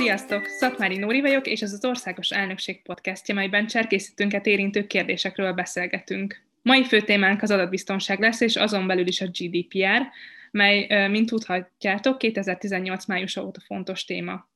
Sziasztok! Szatmári Nóri vagyok, és ez az Országos Elnökség podcastja, melyben cserkészítőnket érintő kérdésekről beszélgetünk. Mai fő témánk az adatbiztonság lesz, és azon belül is a GDPR, mely, mint tudhatjátok, 2018 május óta fontos téma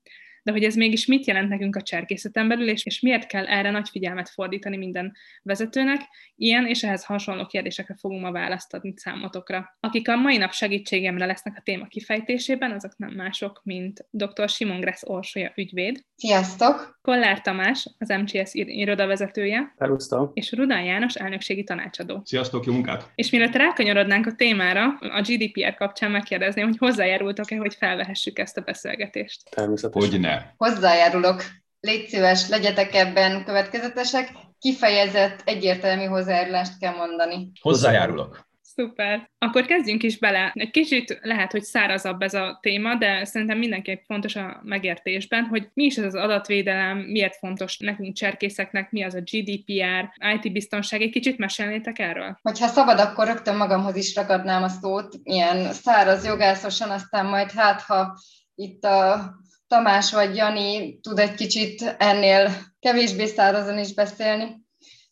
de hogy ez mégis mit jelent nekünk a cserkészeten belül, és, és miért kell erre nagy figyelmet fordítani minden vezetőnek, ilyen és ehhez hasonló kérdésekre fogunk ma választ adni számotokra. Akik a mai nap segítségemre lesznek a téma kifejtésében, azok nem mások, mint dr. Simon Gressz Orsolya ügyvéd. Sziasztok! Kollár Tamás, az MCS irodavezetője. Szerusztok! És Rudán János, elnökségi tanácsadó. Sziasztok, jó munkát! És mielőtt rákanyarodnánk a témára, a GDPR kapcsán megkérdezném, hogy hozzájárultok-e, hogy felvehessük ezt a beszélgetést? Természetesen. Hogy ne. Hozzájárulok. Légy szíves, legyetek ebben következetesek. Kifejezett, egyértelmű hozzájárulást kell mondani. Hozzájárulok. Szuper. Akkor kezdjünk is bele. Egy kicsit lehet, hogy szárazabb ez a téma, de szerintem mindenképp fontos a megértésben, hogy mi is ez az adatvédelem, miért fontos nekünk cserkészeknek, mi az a GDPR, IT biztonság. Egy kicsit mesélnétek erről? Hogyha szabad, akkor rögtön magamhoz is ragadnám a szót, ilyen száraz jogászosan, aztán majd hát, ha itt a Tamás vagy Jani tud egy kicsit ennél kevésbé szárazon is beszélni.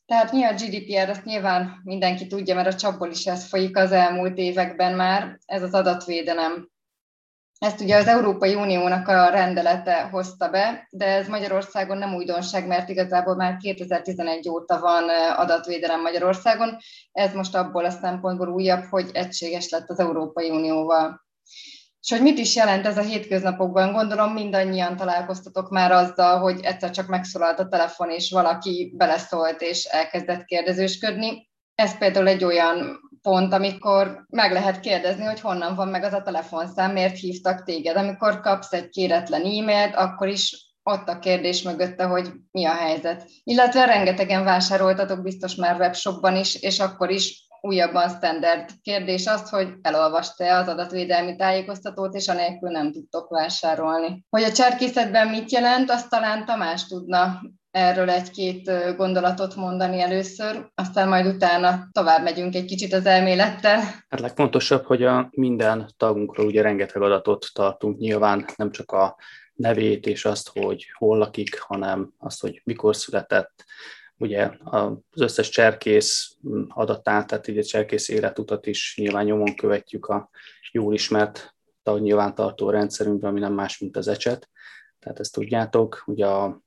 Tehát mi a GDPR, azt nyilván mindenki tudja, mert a csapból is ez folyik az elmúlt években már, ez az adatvédelem. Ezt ugye az Európai Uniónak a rendelete hozta be, de ez Magyarországon nem újdonság, mert igazából már 2011 óta van adatvédelem Magyarországon. Ez most abból a szempontból újabb, hogy egységes lett az Európai Unióval. És hogy mit is jelent ez a hétköznapokban? Gondolom mindannyian találkoztatok már azzal, hogy egyszer csak megszólalt a telefon, és valaki beleszólt és elkezdett kérdezősködni. Ez például egy olyan pont, amikor meg lehet kérdezni, hogy honnan van meg az a telefonszám, miért hívtak téged. Amikor kapsz egy kéretlen e-mailt, akkor is ott a kérdés mögötte, hogy mi a helyzet. Illetve rengetegen vásároltatok biztos már webshopban is, és akkor is újabban standard kérdés az, hogy elolvasta az adatvédelmi tájékoztatót, és anélkül nem tudtok vásárolni. Hogy a cserkészetben mit jelent, azt talán Tamás tudna erről egy-két gondolatot mondani először, aztán majd utána tovább megyünk egy kicsit az elmélettel. Hát legfontosabb, hogy a minden tagunkról ugye rengeteg adatot tartunk, nyilván nem csak a nevét és azt, hogy hol lakik, hanem azt, hogy mikor született, ugye az összes cserkész adatát, tehát így a cserkész életutat is nyilván nyomon követjük a jól ismert nyilvántartó rendszerünkben, ami nem más, mint az ecset. Tehát ezt tudjátok, ugye a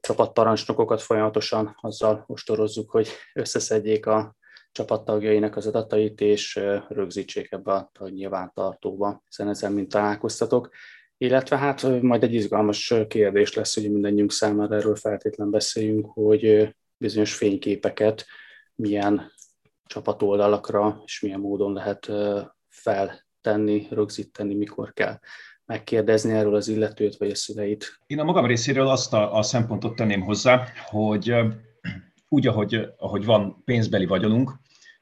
csapatparancsnokokat folyamatosan azzal ostorozzuk, hogy összeszedjék a csapattagjainak az adatait, és rögzítsék ebbe a nyilvántartóba, hiszen ezzel mind találkoztatok. Illetve hát majd egy izgalmas kérdés lesz, hogy mindannyiunk számára erről feltétlen beszéljünk, hogy bizonyos fényképeket milyen csapatoldalakra és milyen módon lehet feltenni, rögzíteni, mikor kell megkérdezni erről az illetőt vagy a szüleit. Én a magam részéről azt a, a szempontot tenném hozzá, hogy úgy, ahogy, ahogy van pénzbeli vagyonunk,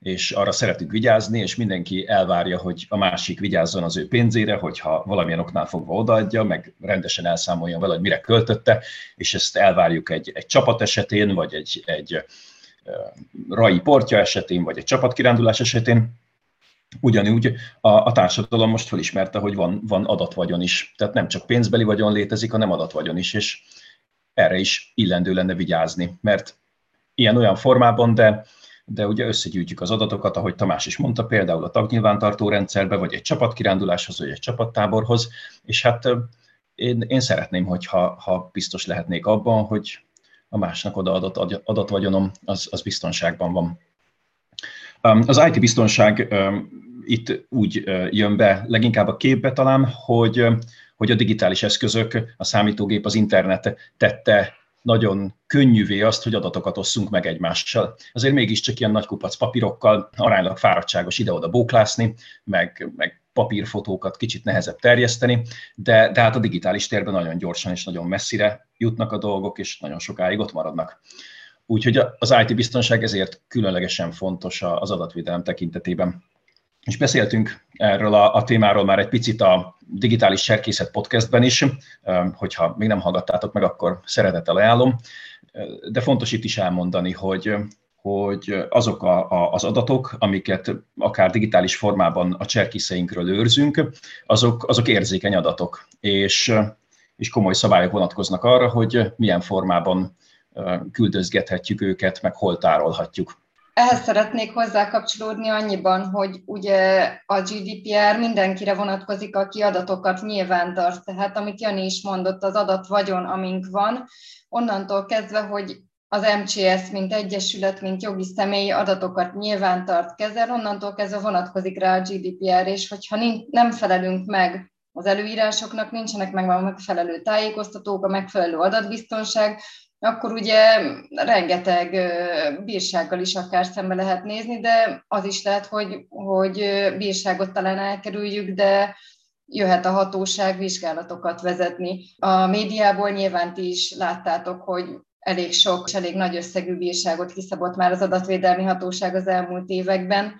és arra szeretünk vigyázni, és mindenki elvárja, hogy a másik vigyázzon az ő pénzére, hogyha valamilyen oknál fogva odaadja, meg rendesen elszámoljon vele, hogy mire költötte, és ezt elvárjuk egy, egy csapat esetén, vagy egy, egy rai portja esetén, vagy egy csapatkirándulás esetén, Ugyanúgy a, a társadalom most felismerte, hogy van, van adatvagyon is. Tehát nem csak pénzbeli vagyon létezik, hanem adatvagyon is, és erre is illendő lenne vigyázni, mert ilyen-olyan formában, de de ugye összegyűjtjük az adatokat, ahogy Tamás is mondta, például a tagnyilvántartó rendszerbe, vagy egy csapatkiránduláshoz, vagy egy csapattáborhoz, és hát én, én szeretném, hogyha ha biztos lehetnék abban, hogy a másnak odaadott adatvagyonom az, az biztonságban van. Az IT biztonság itt úgy jön be leginkább a képbe talán, hogy, hogy a digitális eszközök, a számítógép, az internet tette nagyon könnyűvé azt, hogy adatokat osszunk meg egymással. Azért mégiscsak ilyen nagy kupac papírokkal aránylag fáradtságos ide-oda bóklászni, meg, meg papírfotókat kicsit nehezebb terjeszteni, de, de hát a digitális térben nagyon gyorsan és nagyon messzire jutnak a dolgok, és nagyon sokáig ott maradnak. Úgyhogy az IT biztonság ezért különlegesen fontos az adatvédelem tekintetében. És beszéltünk erről a, a témáról már egy picit a Digitális Serkészet podcastben is, hogyha még nem hallgattátok meg, akkor szeretettel ajánlom. De fontos itt is elmondani, hogy hogy azok a, a, az adatok, amiket akár digitális formában a cserkészeinkről őrzünk, azok, azok érzékeny adatok. És, és komoly szabályok vonatkoznak arra, hogy milyen formában küldözgethetjük őket, meg hol tárolhatjuk. Ehhez szeretnék hozzá kapcsolódni annyiban, hogy ugye a GDPR mindenkire vonatkozik, aki adatokat nyilván tart. Tehát amit Jani is mondott, az adat vagyon, amink van, onnantól kezdve, hogy az MCS, mint egyesület, mint jogi személyi adatokat nyilván tart kezel, onnantól kezdve vonatkozik rá a GDPR, és hogyha nem felelünk meg az előírásoknak, nincsenek meg a megfelelő tájékoztatók, a megfelelő adatbiztonság, akkor ugye rengeteg bírsággal is akár szembe lehet nézni, de az is lehet, hogy, hogy bírságot talán elkerüljük, de jöhet a hatóság vizsgálatokat vezetni. A médiából nyilván ti is láttátok, hogy elég sok és elég nagy összegű bírságot kiszabott már az adatvédelmi hatóság az elmúlt években.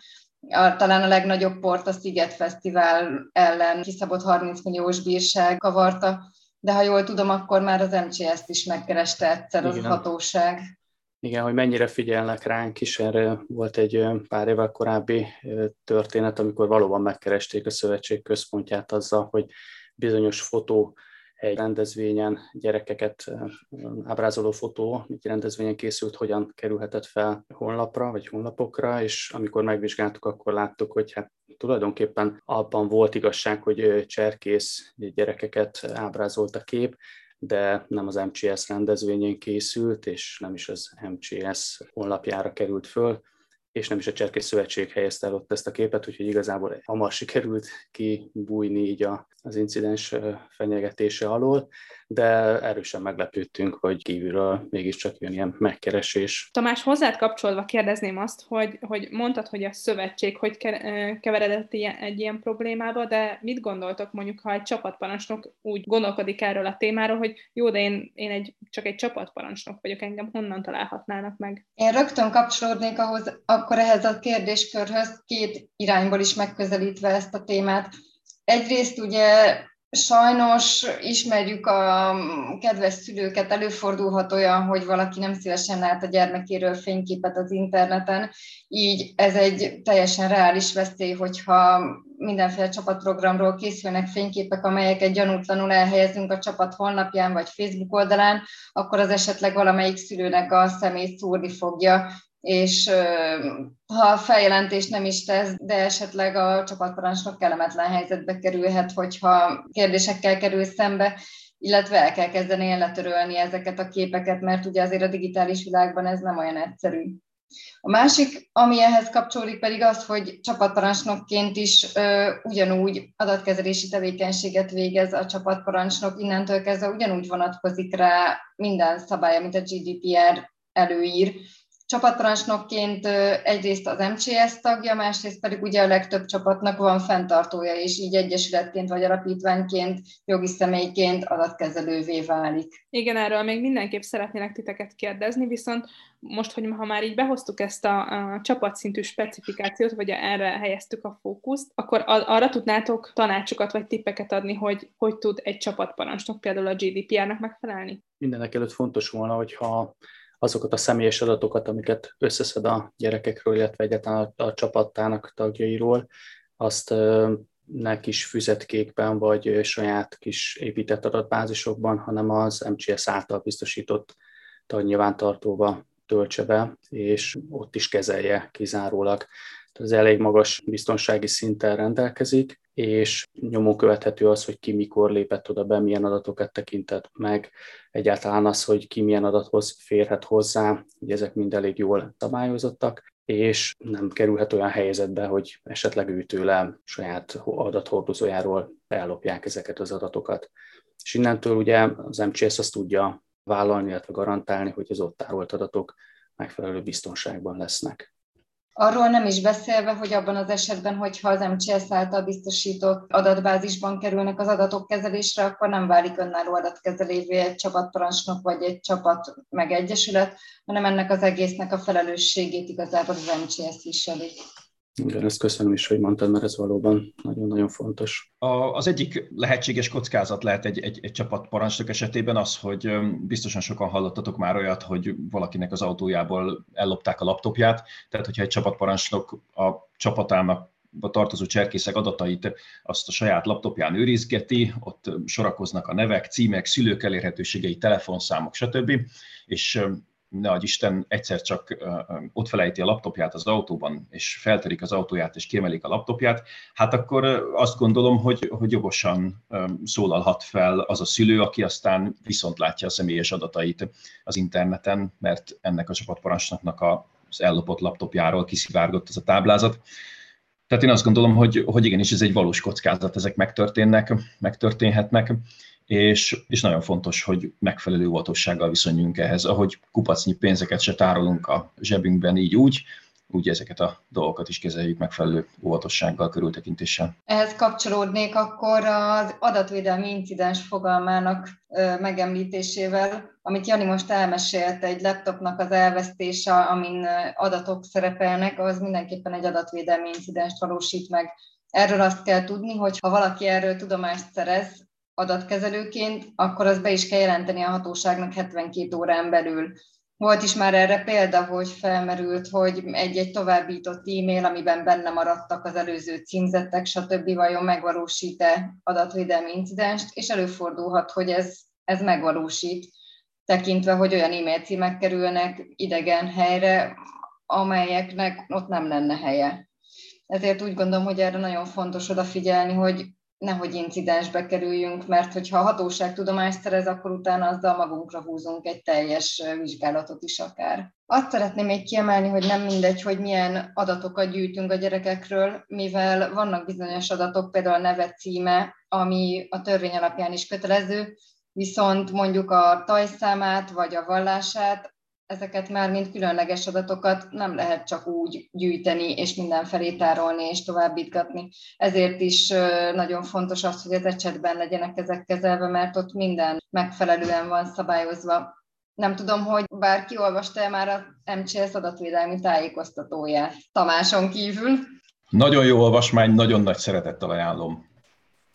A, talán a legnagyobb port a Sziget Fesztivál ellen kiszabott 30 milliós bírság kavarta de ha jól tudom, akkor már az MCS-t is megkereste egyszer az Igen. hatóság. Igen, hogy mennyire figyelnek ránk is, erre volt egy pár évvel korábbi történet, amikor valóban megkeresték a szövetség központját azzal, hogy bizonyos fotó egy rendezvényen gyerekeket ábrázoló fotó, egy rendezvényen készült, hogyan kerülhetett fel honlapra vagy honlapokra, és amikor megvizsgáltuk, akkor láttuk, hogy hát tulajdonképpen abban volt igazság, hogy cserkész gyerekeket ábrázolt a kép, de nem az MCS rendezvényén készült, és nem is az MCS honlapjára került föl, és nem is a Cserkész Szövetség helyezte el ott ezt a képet, úgyhogy igazából hamar sikerült kibújni így az incidens fenyegetése alól, de erősen meglepődtünk, hogy kívülről mégiscsak jön ilyen megkeresés. Tamás, hozzád kapcsolva kérdezném azt, hogy, hogy mondtad, hogy a szövetség hogy keveredett egy ilyen problémába, de mit gondoltok mondjuk, ha egy csapatparancsnok úgy gondolkodik erről a témáról, hogy jó, de én, én egy, csak egy csapatparancsnok vagyok, engem honnan találhatnának meg? Én rögtön kapcsolódnék ahhoz, akkor ehhez a kérdéskörhöz két irányból is megközelítve ezt a témát. Egyrészt ugye Sajnos ismerjük a kedves szülőket, előfordulhat olyan, hogy valaki nem szívesen lát a gyermekéről fényképet az interneten, így ez egy teljesen reális veszély, hogyha mindenféle csapatprogramról készülnek fényképek, amelyeket gyanútlanul elhelyezünk a csapat honlapján vagy Facebook oldalán, akkor az esetleg valamelyik szülőnek a szemét szúrni fogja, és ha a feljelentés nem is tesz, de esetleg a csapatparancsnok kellemetlen helyzetbe kerülhet, hogyha kérdésekkel kerül szembe, illetve el kell kezdeni letörölni ezeket a képeket, mert ugye azért a digitális világban ez nem olyan egyszerű. A másik, ami ehhez kapcsolódik pedig az, hogy csapatparancsnokként is ö, ugyanúgy adatkezelési tevékenységet végez a csapatparancsnok, innentől kezdve ugyanúgy vonatkozik rá minden szabály, amit a GDPR előír, Csapatparancsnokként egyrészt az MCS tagja, másrészt pedig ugye a legtöbb csapatnak van fenntartója, és így egyesületként vagy alapítványként, jogi személyként adatkezelővé válik. Igen, erről még mindenképp szeretnének titeket kérdezni, viszont most, hogy ha már így behoztuk ezt a, a csapatszintű specifikációt, vagy erre helyeztük a fókuszt, akkor arra tudnátok tanácsokat vagy tippeket adni, hogy hogy tud egy csapatparancsnok például a GDPR-nak megfelelni? Mindenek előtt fontos volna, hogyha azokat a személyes adatokat, amiket összeszed a gyerekekről, illetve egyáltalán a, a csapattának tagjairól, azt ne kis füzetkékben vagy saját kis épített adatbázisokban, hanem az MCS által biztosított tagnyilvántartóba töltse be, és ott is kezelje kizárólag. Ez elég magas biztonsági szinten rendelkezik, és nyomon követhető az, hogy ki mikor lépett oda be, milyen adatokat tekintett meg, egyáltalán az, hogy ki milyen adathoz férhet hozzá, hogy ezek mind elég jól szabályozottak, és nem kerülhet olyan helyzetbe, hogy esetleg ő saját adathordozójáról ellopják ezeket az adatokat. És innentől ugye az MCS azt tudja vállalni, illetve garantálni, hogy az ott tárolt adatok megfelelő biztonságban lesznek. Arról nem is beszélve, hogy abban az esetben, hogyha az MCS által biztosított adatbázisban kerülnek az adatok kezelésre, akkor nem válik önálló adatkezelévé egy csapatparancsnok vagy egy csapat megegyesület, hanem ennek az egésznek a felelősségét igazából az MCS viseli. Igen, ezt köszönöm is, hogy mondtad, mert ez valóban nagyon-nagyon fontos. A, az egyik lehetséges kockázat lehet egy, egy, egy csapatparancsnok esetében az, hogy biztosan sokan hallottatok már olyat, hogy valakinek az autójából ellopták a laptopját, tehát hogyha egy csapatparancsnok a csapatának tartozó cserkészek adatait azt a saját laptopján őrizgeti, ott sorakoznak a nevek, címek, szülők elérhetőségei, telefonszámok, stb. És ne adj Isten, egyszer csak ott felejti a laptopját az autóban, és felterik az autóját, és kiemelik a laptopját, hát akkor azt gondolom, hogy, hogy jogosan szólalhat fel az a szülő, aki aztán viszont látja a személyes adatait az interneten, mert ennek a csapatparancsnoknak az ellopott laptopjáról kiszivárgott ez a táblázat. Tehát én azt gondolom, hogy, hogy igenis ez egy valós kockázat, ezek megtörténnek, megtörténhetnek, és, és nagyon fontos, hogy megfelelő óvatossággal viszonyuljunk ehhez. Ahogy kupacnyi pénzeket se tárolunk a zsebünkben így úgy, úgy ezeket a dolgokat is kezeljük megfelelő óvatossággal, körültekintéssel. Ehhez kapcsolódnék akkor az adatvédelmi incidens fogalmának megemlítésével, amit Jani most elmesélt, egy laptopnak az elvesztése, amin adatok szerepelnek, az mindenképpen egy adatvédelmi incidenst valósít meg. Erről azt kell tudni, hogy ha valaki erről tudomást szerez, adatkezelőként, akkor az be is kell jelenteni a hatóságnak 72 órán belül. Volt is már erre példa, hogy felmerült, hogy egy-egy továbbított e-mail, amiben benne maradtak az előző címzettek, stb. vajon megvalósít-e adatvédelmi incidenst, és előfordulhat, hogy ez, ez megvalósít, tekintve, hogy olyan e-mail címek kerülnek idegen helyre, amelyeknek ott nem lenne helye. Ezért úgy gondolom, hogy erre nagyon fontos odafigyelni, hogy nehogy incidensbe kerüljünk, mert hogyha a hatóság tudomást szerez, akkor utána azzal magunkra húzunk egy teljes vizsgálatot is akár. Azt szeretném még kiemelni, hogy nem mindegy, hogy milyen adatokat gyűjtünk a gyerekekről, mivel vannak bizonyos adatok, például a neve címe, ami a törvény alapján is kötelező, viszont mondjuk a tajszámát vagy a vallását ezeket már mint különleges adatokat nem lehet csak úgy gyűjteni, és mindenfelé tárolni és továbbítgatni. Ezért is nagyon fontos az, hogy az ecsetben legyenek ezek kezelve, mert ott minden megfelelően van szabályozva. Nem tudom, hogy bárki olvasta-e már a MCS adatvédelmi tájékoztatóját Tamáson kívül. Nagyon jó olvasmány, nagyon nagy szeretettel ajánlom.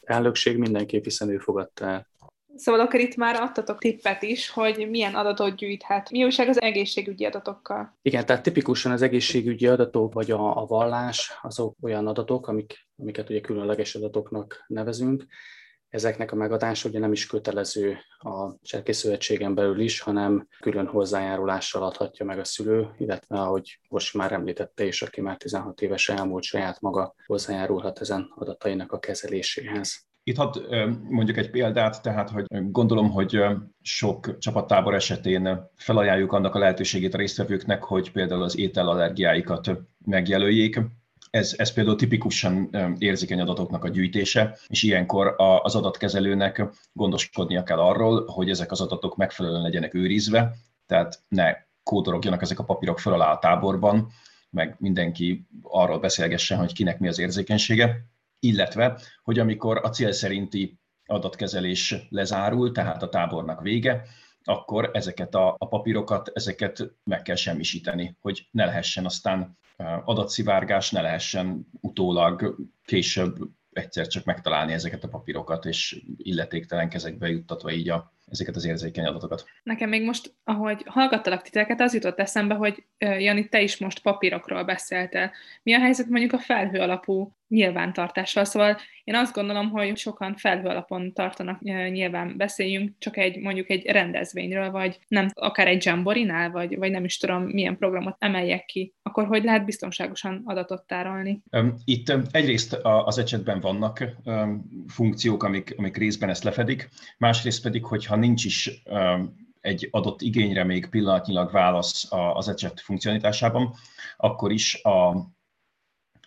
Elnökség mindenképp, hiszen ő fogadta el. Szóval akkor itt már adtatok tippet is, hogy milyen adatot gyűjthet. Mi újság az egészségügyi adatokkal? Igen, tehát tipikusan az egészségügyi adatok vagy a, a vallás azok olyan adatok, amik, amiket ugye különleges adatoknak nevezünk. Ezeknek a megadása ugye nem is kötelező a cserkészszövetségen belül is, hanem külön hozzájárulással adhatja meg a szülő, illetve ahogy most már említette is, aki már 16 éves elmúlt saját maga hozzájárulhat ezen adatainak a kezeléséhez. Itt hadd mondjuk egy példát, tehát hogy gondolom, hogy sok csapattábor esetén felajánljuk annak a lehetőségét a résztvevőknek, hogy például az ételallergiáikat megjelöljék. Ez, ez például tipikusan érzékeny adatoknak a gyűjtése, és ilyenkor az adatkezelőnek gondoskodnia kell arról, hogy ezek az adatok megfelelően legyenek őrizve, tehát ne kódologjanak ezek a papírok fel alá a táborban, meg mindenki arról beszélgessen, hogy kinek mi az érzékenysége, illetve, hogy amikor a cél szerinti adatkezelés lezárul, tehát a tábornak vége, akkor ezeket a, papírokat, ezeket meg kell semmisíteni, hogy ne lehessen aztán adatszivárgás, ne lehessen utólag később egyszer csak megtalálni ezeket a papírokat, és illetéktelen kezekbe juttatva így a, ezeket az érzékeny adatokat. Nekem még most, ahogy hallgattalak titeket, az jutott eszembe, hogy Jani, te is most papírokról beszéltél. Mi a helyzet mondjuk a felhő alapú nyilvántartással? Szóval én azt gondolom, hogy sokan felhő alapon tartanak nyilván beszéljünk, csak egy mondjuk egy rendezvényről, vagy nem akár egy jamborinál, vagy, vagy nem is tudom, milyen programot emeljek ki, akkor hogy lehet biztonságosan adatot tárolni? Itt egyrészt az ecsetben vannak funkciók, amik, amik részben ezt lefedik, másrészt pedig, hogyha nincs is egy adott igényre még pillanatnyilag válasz az ecset funkcionalitásában, akkor is a,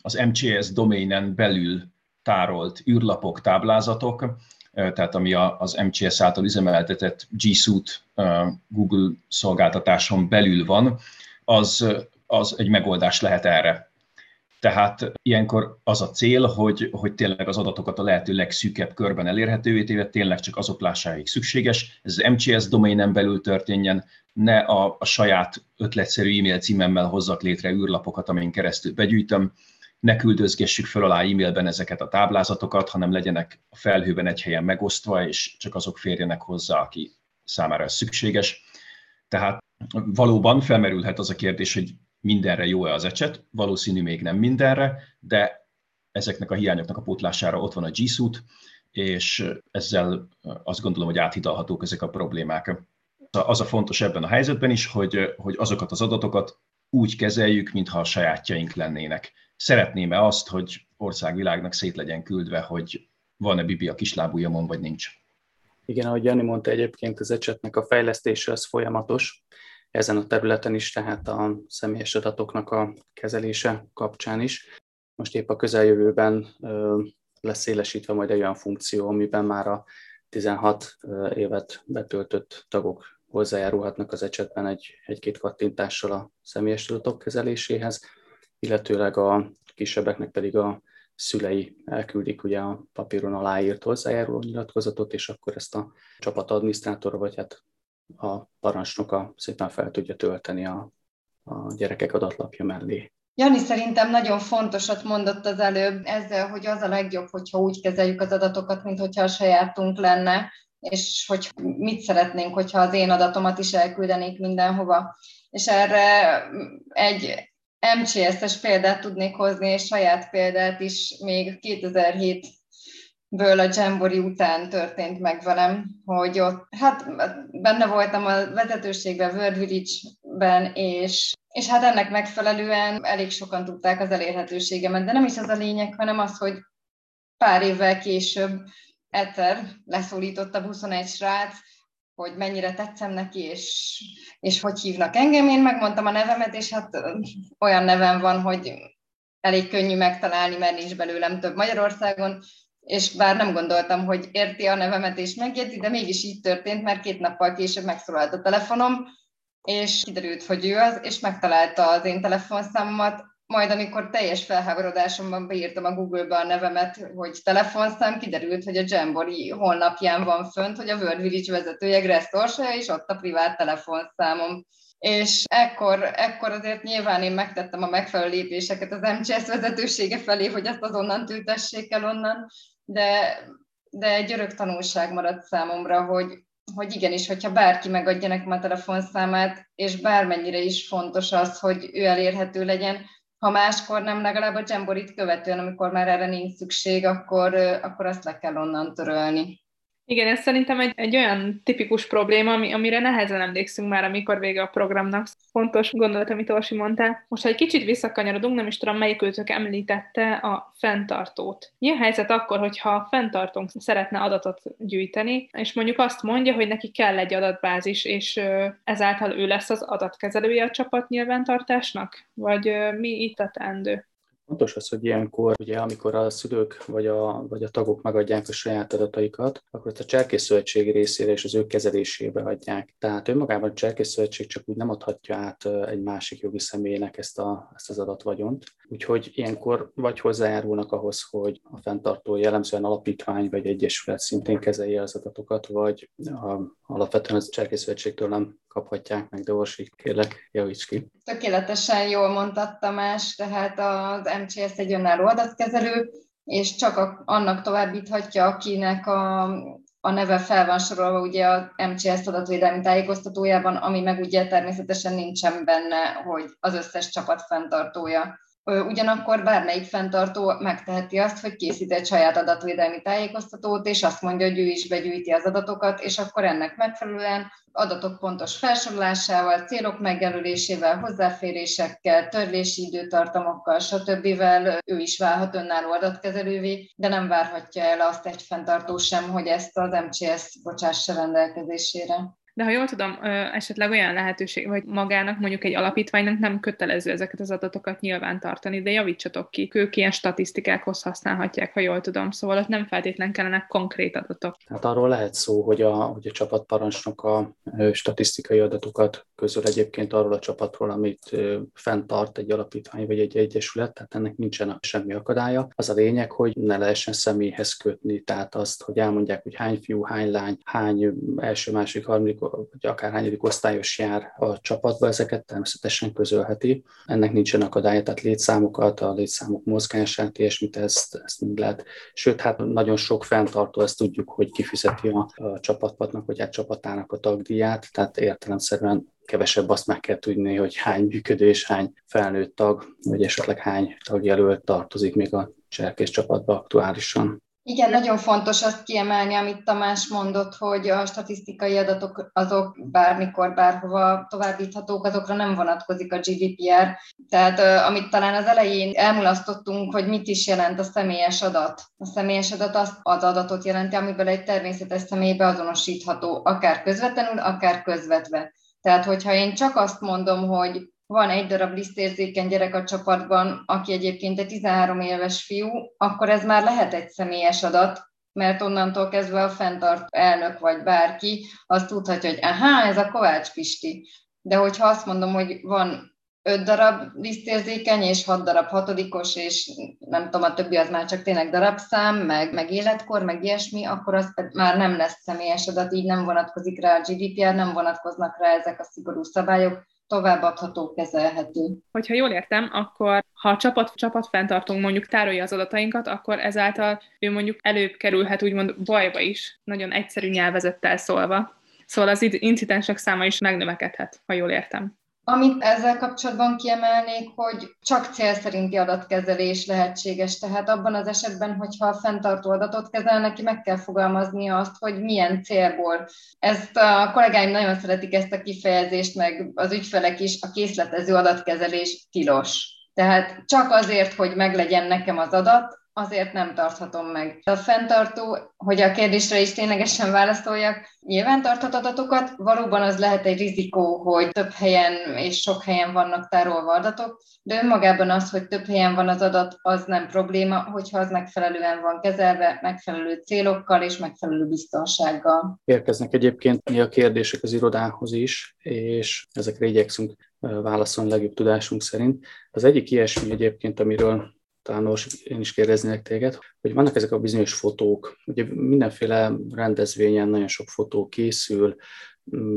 az MCS doménen belül tárolt űrlapok, táblázatok, tehát ami az MCS által üzemeltetett G Suite Google szolgáltatáson belül van, az, az egy megoldás lehet erre. Tehát ilyenkor az a cél, hogy, hogy tényleg az adatokat a lehető legszűkebb körben elérhetővé téve, tényleg csak azok lásáig szükséges. Ez az MCS domainen belül történjen, ne a, a saját ötletszerű e-mail címemmel hozzak létre űrlapokat, amin keresztül begyűjtöm, ne küldözgessük fel alá e-mailben ezeket a táblázatokat, hanem legyenek a felhőben egy helyen megosztva, és csak azok férjenek hozzá, aki számára ez szükséges. Tehát valóban felmerülhet az a kérdés, hogy mindenre jó-e az ecset, valószínű még nem mindenre, de ezeknek a hiányoknak a pótlására ott van a G Suite, és ezzel azt gondolom, hogy áthidalhatók ezek a problémák. Az a fontos ebben a helyzetben is, hogy, hogy azokat az adatokat úgy kezeljük, mintha a sajátjaink lennének. Szeretném-e azt, hogy országvilágnak szét legyen küldve, hogy van-e bibi a kislábujjamon, vagy nincs? Igen, ahogy Jani mondta, egyébként az ecsetnek a fejlesztése az folyamatos, ezen a területen is, tehát a személyes adatoknak a kezelése kapcsán is. Most épp a közeljövőben lesz szélesítve majd egy olyan funkció, amiben már a 16 évet betöltött tagok hozzájárulhatnak az ecsetben egy, egy-két kattintással a személyes adatok kezeléséhez, illetőleg a kisebbeknek pedig a szülei elküldik ugye a papíron aláírt hozzájáruló nyilatkozatot, és akkor ezt a csapat adminisztrátora, vagy hát a parancsnoka szépen fel tudja tölteni a, a gyerekek adatlapja mellé. Jani szerintem nagyon fontosat mondott az előbb ezzel, hogy az a legjobb, hogyha úgy kezeljük az adatokat, mint hogyha a sajátunk lenne, és hogy mit szeretnénk, hogyha az én adatomat is elküldenék mindenhova. És erre egy MCS-es példát tudnék hozni, és saját példát is még 2007 ből a Jambori után történt meg velem, hogy ott, hát benne voltam a vezetőségben, World Village-ben, és, és hát ennek megfelelően elég sokan tudták az elérhetőségemet, de nem is az a lényeg, hanem az, hogy pár évvel később egyszer leszólított a 21 srác, hogy mennyire tetszem neki, és, és hogy hívnak engem. Én megmondtam a nevemet, és hát olyan nevem van, hogy elég könnyű megtalálni, mert nincs belőlem több Magyarországon, és bár nem gondoltam, hogy érti a nevemet és megjegyzi, de mégis így történt, mert két nappal később megszólalt a telefonom, és kiderült, hogy ő az, és megtalálta az én telefonszámomat, majd amikor teljes felháborodásomban beírtam a Google-be a nevemet, hogy telefonszám, kiderült, hogy a Jamboree honlapján van fönt, hogy a World Village vezetője Gressz és ott a privát telefonszámom. És ekkor, ekkor azért nyilván én megtettem a megfelelő lépéseket az MCS vezetősége felé, hogy ezt azonnal tültessék el onnan, de, de egy örök tanulság maradt számomra, hogy, hogy igenis, hogyha bárki megadja nekem a telefonszámát, és bármennyire is fontos az, hogy ő elérhető legyen, ha máskor nem, legalább a Jamborit követően, amikor már erre nincs szükség, akkor, akkor azt le kell onnan törölni. Igen, ez szerintem egy, egy olyan tipikus probléma, ami, amire nehezen emlékszünk már, amikor vége a programnak. Fontos gondolat, amit Orsi mondtál. Most, ha egy kicsit visszakanyarodunk, nem is tudom, melyik őtök említette a fenntartót. Mi helyzet akkor, hogyha a fenntartónk szeretne adatot gyűjteni, és mondjuk azt mondja, hogy neki kell egy adatbázis, és ezáltal ő lesz az adatkezelője a csapat nyilvántartásnak? Vagy mi itt a teendő? Fontos az, hogy ilyenkor, ugye, amikor a szülők vagy a, vagy a tagok megadják a saját adataikat, akkor ezt a cserkészszövetség részére és az ő kezelésébe adják. Tehát önmagában a cserkészszövetség csak úgy nem adhatja át egy másik jogi személynek ezt, a, ezt az adatvagyont. Úgyhogy ilyenkor vagy hozzájárulnak ahhoz, hogy a fenntartó jellemzően alapítvány vagy egyesület szintén kezelje az adatokat, vagy a, alapvetően az cserkészszövetségtől nem kaphatják meg, de Orsi, kérlek, javíts ki. Tökéletesen jól mondta Tamás, tehát az MCS egy önálló adatkezelő, és csak annak továbbíthatja, akinek a, a neve fel van sorolva ugye a MCS adatvédelmi tájékoztatójában, ami meg ugye természetesen nincsen benne, hogy az összes csapat fenntartója. Ugyanakkor bármelyik fenntartó megteheti azt, hogy készít egy saját adatvédelmi tájékoztatót, és azt mondja, hogy ő is begyűjti az adatokat, és akkor ennek megfelelően adatok pontos felsorolásával, célok megjelölésével, hozzáférésekkel, törlési időtartamokkal, stb. ő is válhat önálló adatkezelővé, de nem várhatja el azt egy fenntartó sem, hogy ezt az MCS bocsássa rendelkezésére. De ha jól tudom, esetleg olyan lehetőség, hogy magának, mondjuk egy alapítványnak nem kötelező ezeket az adatokat nyilván tartani, de javítsatok ki, ők ilyen statisztikákhoz használhatják, ha jól tudom, szóval ott nem feltétlen kellene konkrét adatok. Hát arról lehet szó, hogy a, hogy a csapatparancsnok a statisztikai adatokat közül egyébként arról a csapatról, amit fenntart egy alapítvány vagy egy egyesület, tehát ennek nincsen semmi akadálya. Az a lényeg, hogy ne lehessen személyhez kötni, tehát azt, hogy elmondják, hogy hány fiú, hány lány, hány első, másik, harmadik vagy akár hányadik osztályos jár a csapatba, ezeket természetesen közölheti. Ennek nincsen akadálya, tehát létszámokat, a létszámok mozgását, ilyesmit ezt, ezt mind lehet. Sőt, hát nagyon sok fenntartó, ezt tudjuk, hogy kifizeti a, a csapatpadnak, vagy hát csapatának a tagdíját, tehát értelemszerűen kevesebb azt meg kell tudni, hogy hány működő és hány felnőtt tag, vagy esetleg hány tagjelölt tartozik még a cserkész csapatba aktuálisan. Igen, nagyon fontos azt kiemelni, amit Tamás mondott, hogy a statisztikai adatok azok bármikor, bárhova továbbíthatók, azokra nem vonatkozik a GDPR. Tehát amit talán az elején elmulasztottunk, hogy mit is jelent a személyes adat. A személyes adat azt az adatot jelenti, amiből egy természetes személy beazonosítható, akár közvetlenül, akár közvetve. Tehát, hogyha én csak azt mondom, hogy van egy darab lisztérzékeny gyerek a csapatban, aki egyébként egy 13 éves fiú, akkor ez már lehet egy személyes adat, mert onnantól kezdve a fenntart elnök vagy bárki, azt tudhatja, hogy aha, ez a Kovács Pisti. De hogyha azt mondom, hogy van öt darab lisztérzékeny, és hat darab hatodikos, és nem tudom, a többi az már csak tényleg darabszám, meg, meg életkor, meg ilyesmi, akkor az már nem lesz személyes adat, így nem vonatkozik rá a GDPR, nem vonatkoznak rá ezek a szigorú szabályok, továbbadható, kezelhető. Hogyha jól értem, akkor ha a csapat, csapat fenntartunk mondjuk tárolja az adatainkat, akkor ezáltal ő mondjuk előbb kerülhet úgymond bajba is, nagyon egyszerű nyelvezettel szólva. Szóval az incidensek száma is megnövekedhet, ha jól értem. Amit ezzel kapcsolatban kiemelnék, hogy csak cél szerinti adatkezelés lehetséges, tehát abban az esetben, hogyha a fenntartó adatot kezel, neki meg kell fogalmaznia azt, hogy milyen célból. Ezt a kollégáim nagyon szeretik ezt a kifejezést, meg az ügyfelek is, a készletező adatkezelés tilos. Tehát csak azért, hogy meglegyen nekem az adat, azért nem tarthatom meg. A fenntartó, hogy a kérdésre is ténylegesen válaszoljak, nyilván tarthat adatokat, valóban az lehet egy rizikó, hogy több helyen és sok helyen vannak tárolva adatok, de önmagában az, hogy több helyen van az adat, az nem probléma, hogyha az megfelelően van kezelve, megfelelő célokkal és megfelelő biztonsággal. Érkeznek egyébként mi a kérdések az irodához is, és ezekre igyekszünk válaszolni legjobb tudásunk szerint. Az egyik ilyesmi egyébként, amiről talán én is kérdeznék téged, hogy vannak ezek a bizonyos fotók, ugye mindenféle rendezvényen nagyon sok fotó készül,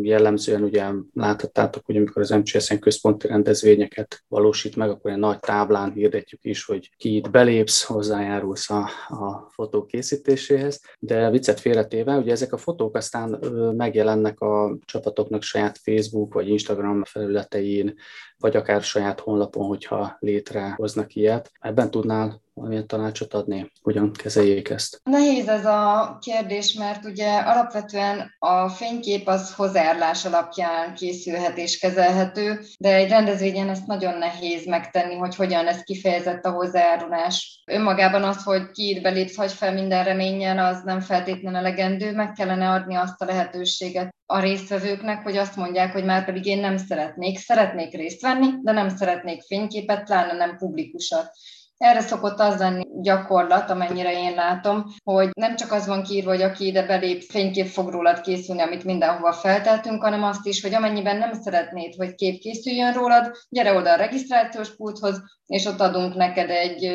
jellemzően ugye láthattátok, hogy amikor az MCSN központi rendezvényeket valósít meg, akkor egy nagy táblán hirdetjük is, hogy ki itt belépsz, hozzájárulsz a, a fotó készítéséhez, de viccet félretéve, ugye ezek a fotók aztán megjelennek a csapatoknak saját Facebook vagy Instagram felületein, vagy akár saját honlapon, hogyha létrehoznak ilyet. Ebben tudnál valamilyen tanácsot adni, hogyan kezeljék ezt? Nehéz ez a kérdés, mert ugye alapvetően a fénykép az hozzájárlás alapján készülhet és kezelhető, de egy rendezvényen ezt nagyon nehéz megtenni, hogy hogyan lesz kifejezett a hozzájárulás. Önmagában az, hogy kiír belépsz, hagy fel minden reményen, az nem feltétlenül elegendő, meg kellene adni azt a lehetőséget a résztvevőknek, hogy azt mondják, hogy már pedig én nem szeretnék, szeretnék részt venni, de nem szeretnék fényképet, pláne nem publikusat. Erre szokott az lenni gyakorlat, amennyire én látom, hogy nem csak az van kiírva, hogy aki ide belép, fénykép fog rólad készülni, amit mindenhova felteltünk, hanem azt is, hogy amennyiben nem szeretnéd, hogy kép készüljön rólad, gyere oda a regisztrációs pulthoz, és ott adunk neked egy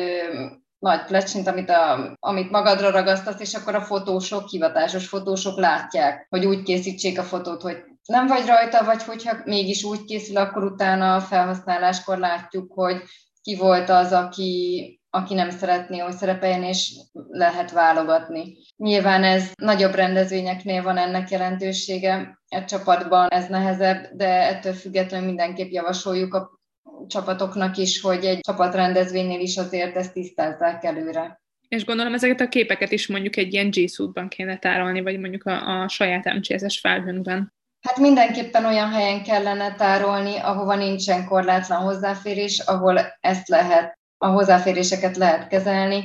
nagy plecsint, amit, a, amit magadra ragasztasz, és akkor a fotósok, hivatásos fotósok látják, hogy úgy készítsék a fotót, hogy nem vagy rajta, vagy hogyha mégis úgy készül, akkor utána a felhasználáskor látjuk, hogy ki volt az, aki, aki nem szeretné, hogy szerepeljen, és lehet válogatni. Nyilván ez nagyobb rendezvényeknél van ennek jelentősége, egy csapatban ez nehezebb, de ettől függetlenül mindenképp javasoljuk a csapatoknak is, hogy egy csapatrendezvénynél is azért ezt tisztázzák előre. És gondolom ezeket a képeket is mondjuk egy ilyen G Suite-ban kéne tárolni, vagy mondjuk a, a saját MCS-es felhőnkben. Hát mindenképpen olyan helyen kellene tárolni, ahova nincsen korlátlan hozzáférés, ahol ezt lehet, a hozzáféréseket lehet kezelni,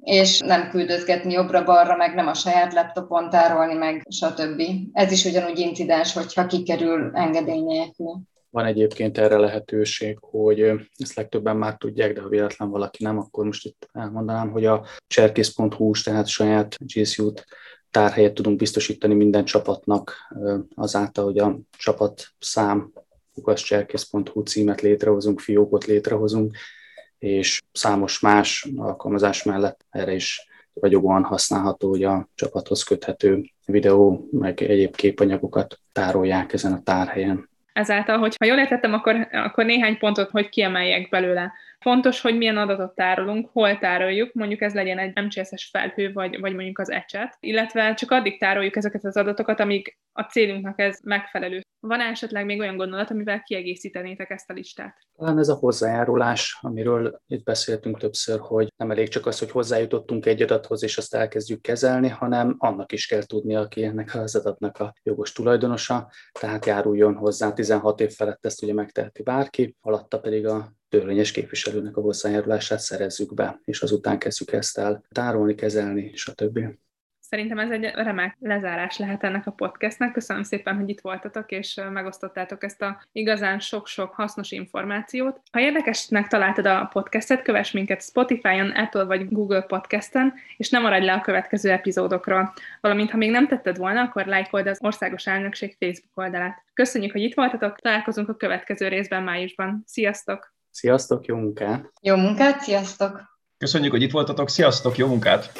és nem küldözgetni jobbra-balra, meg nem a saját laptopon tárolni, meg stb. Ez is ugyanúgy incidens, hogyha kikerül engedély nélkül. Van egyébként erre lehetőség, hogy ezt legtöbben már tudják, de ha véletlen valaki nem, akkor most itt elmondanám, hogy a cserkész.hu, tehát saját G Suite tárhelyet tudunk biztosítani minden csapatnak azáltal, hogy a csapat szám lukascserkész.hu címet létrehozunk, fiókot létrehozunk, és számos más alkalmazás mellett erre is ragyogóan használható, hogy a csapathoz köthető videó, meg egyéb képanyagokat tárolják ezen a tárhelyen. Ezáltal, hogy ha jól értettem, akkor, akkor néhány pontot, hogy kiemeljek belőle. Fontos, hogy milyen adatot tárolunk, hol tároljuk, mondjuk ez legyen egy MCSS felhő, vagy, vagy mondjuk az ecset, illetve csak addig tároljuk ezeket az adatokat, amíg a célunknak ez megfelelő. Van esetleg még olyan gondolat, amivel kiegészítenétek ezt a listát? Talán ez a hozzájárulás, amiről itt beszéltünk többször, hogy nem elég csak az, hogy hozzájutottunk egy adathoz, és azt elkezdjük kezelni, hanem annak is kell tudni, aki ennek az adatnak a jogos tulajdonosa, tehát járuljon hozzá 16 év felett ezt ugye megteheti bárki, alatta pedig a törvényes képviselőnek a hozzájárulását szerezzük be, és azután kezdjük ezt el tárolni, kezelni, stb. Szerintem ez egy remek lezárás lehet ennek a podcastnek. Köszönöm szépen, hogy itt voltatok, és megosztottátok ezt a igazán sok-sok hasznos információt. Ha érdekesnek találtad a podcastet, kövess minket Spotify-on, Apple vagy Google podcasten, és nem maradj le a következő epizódokról. Valamint, ha még nem tetted volna, akkor lájkold az Országos Elnökség Facebook oldalát. Köszönjük, hogy itt voltatok, találkozunk a következő részben májusban. Sziasztok! Sziasztok, jó munkát! Jó munkát, sziasztok! Köszönjük, hogy itt voltatok, sziasztok, jó munkát!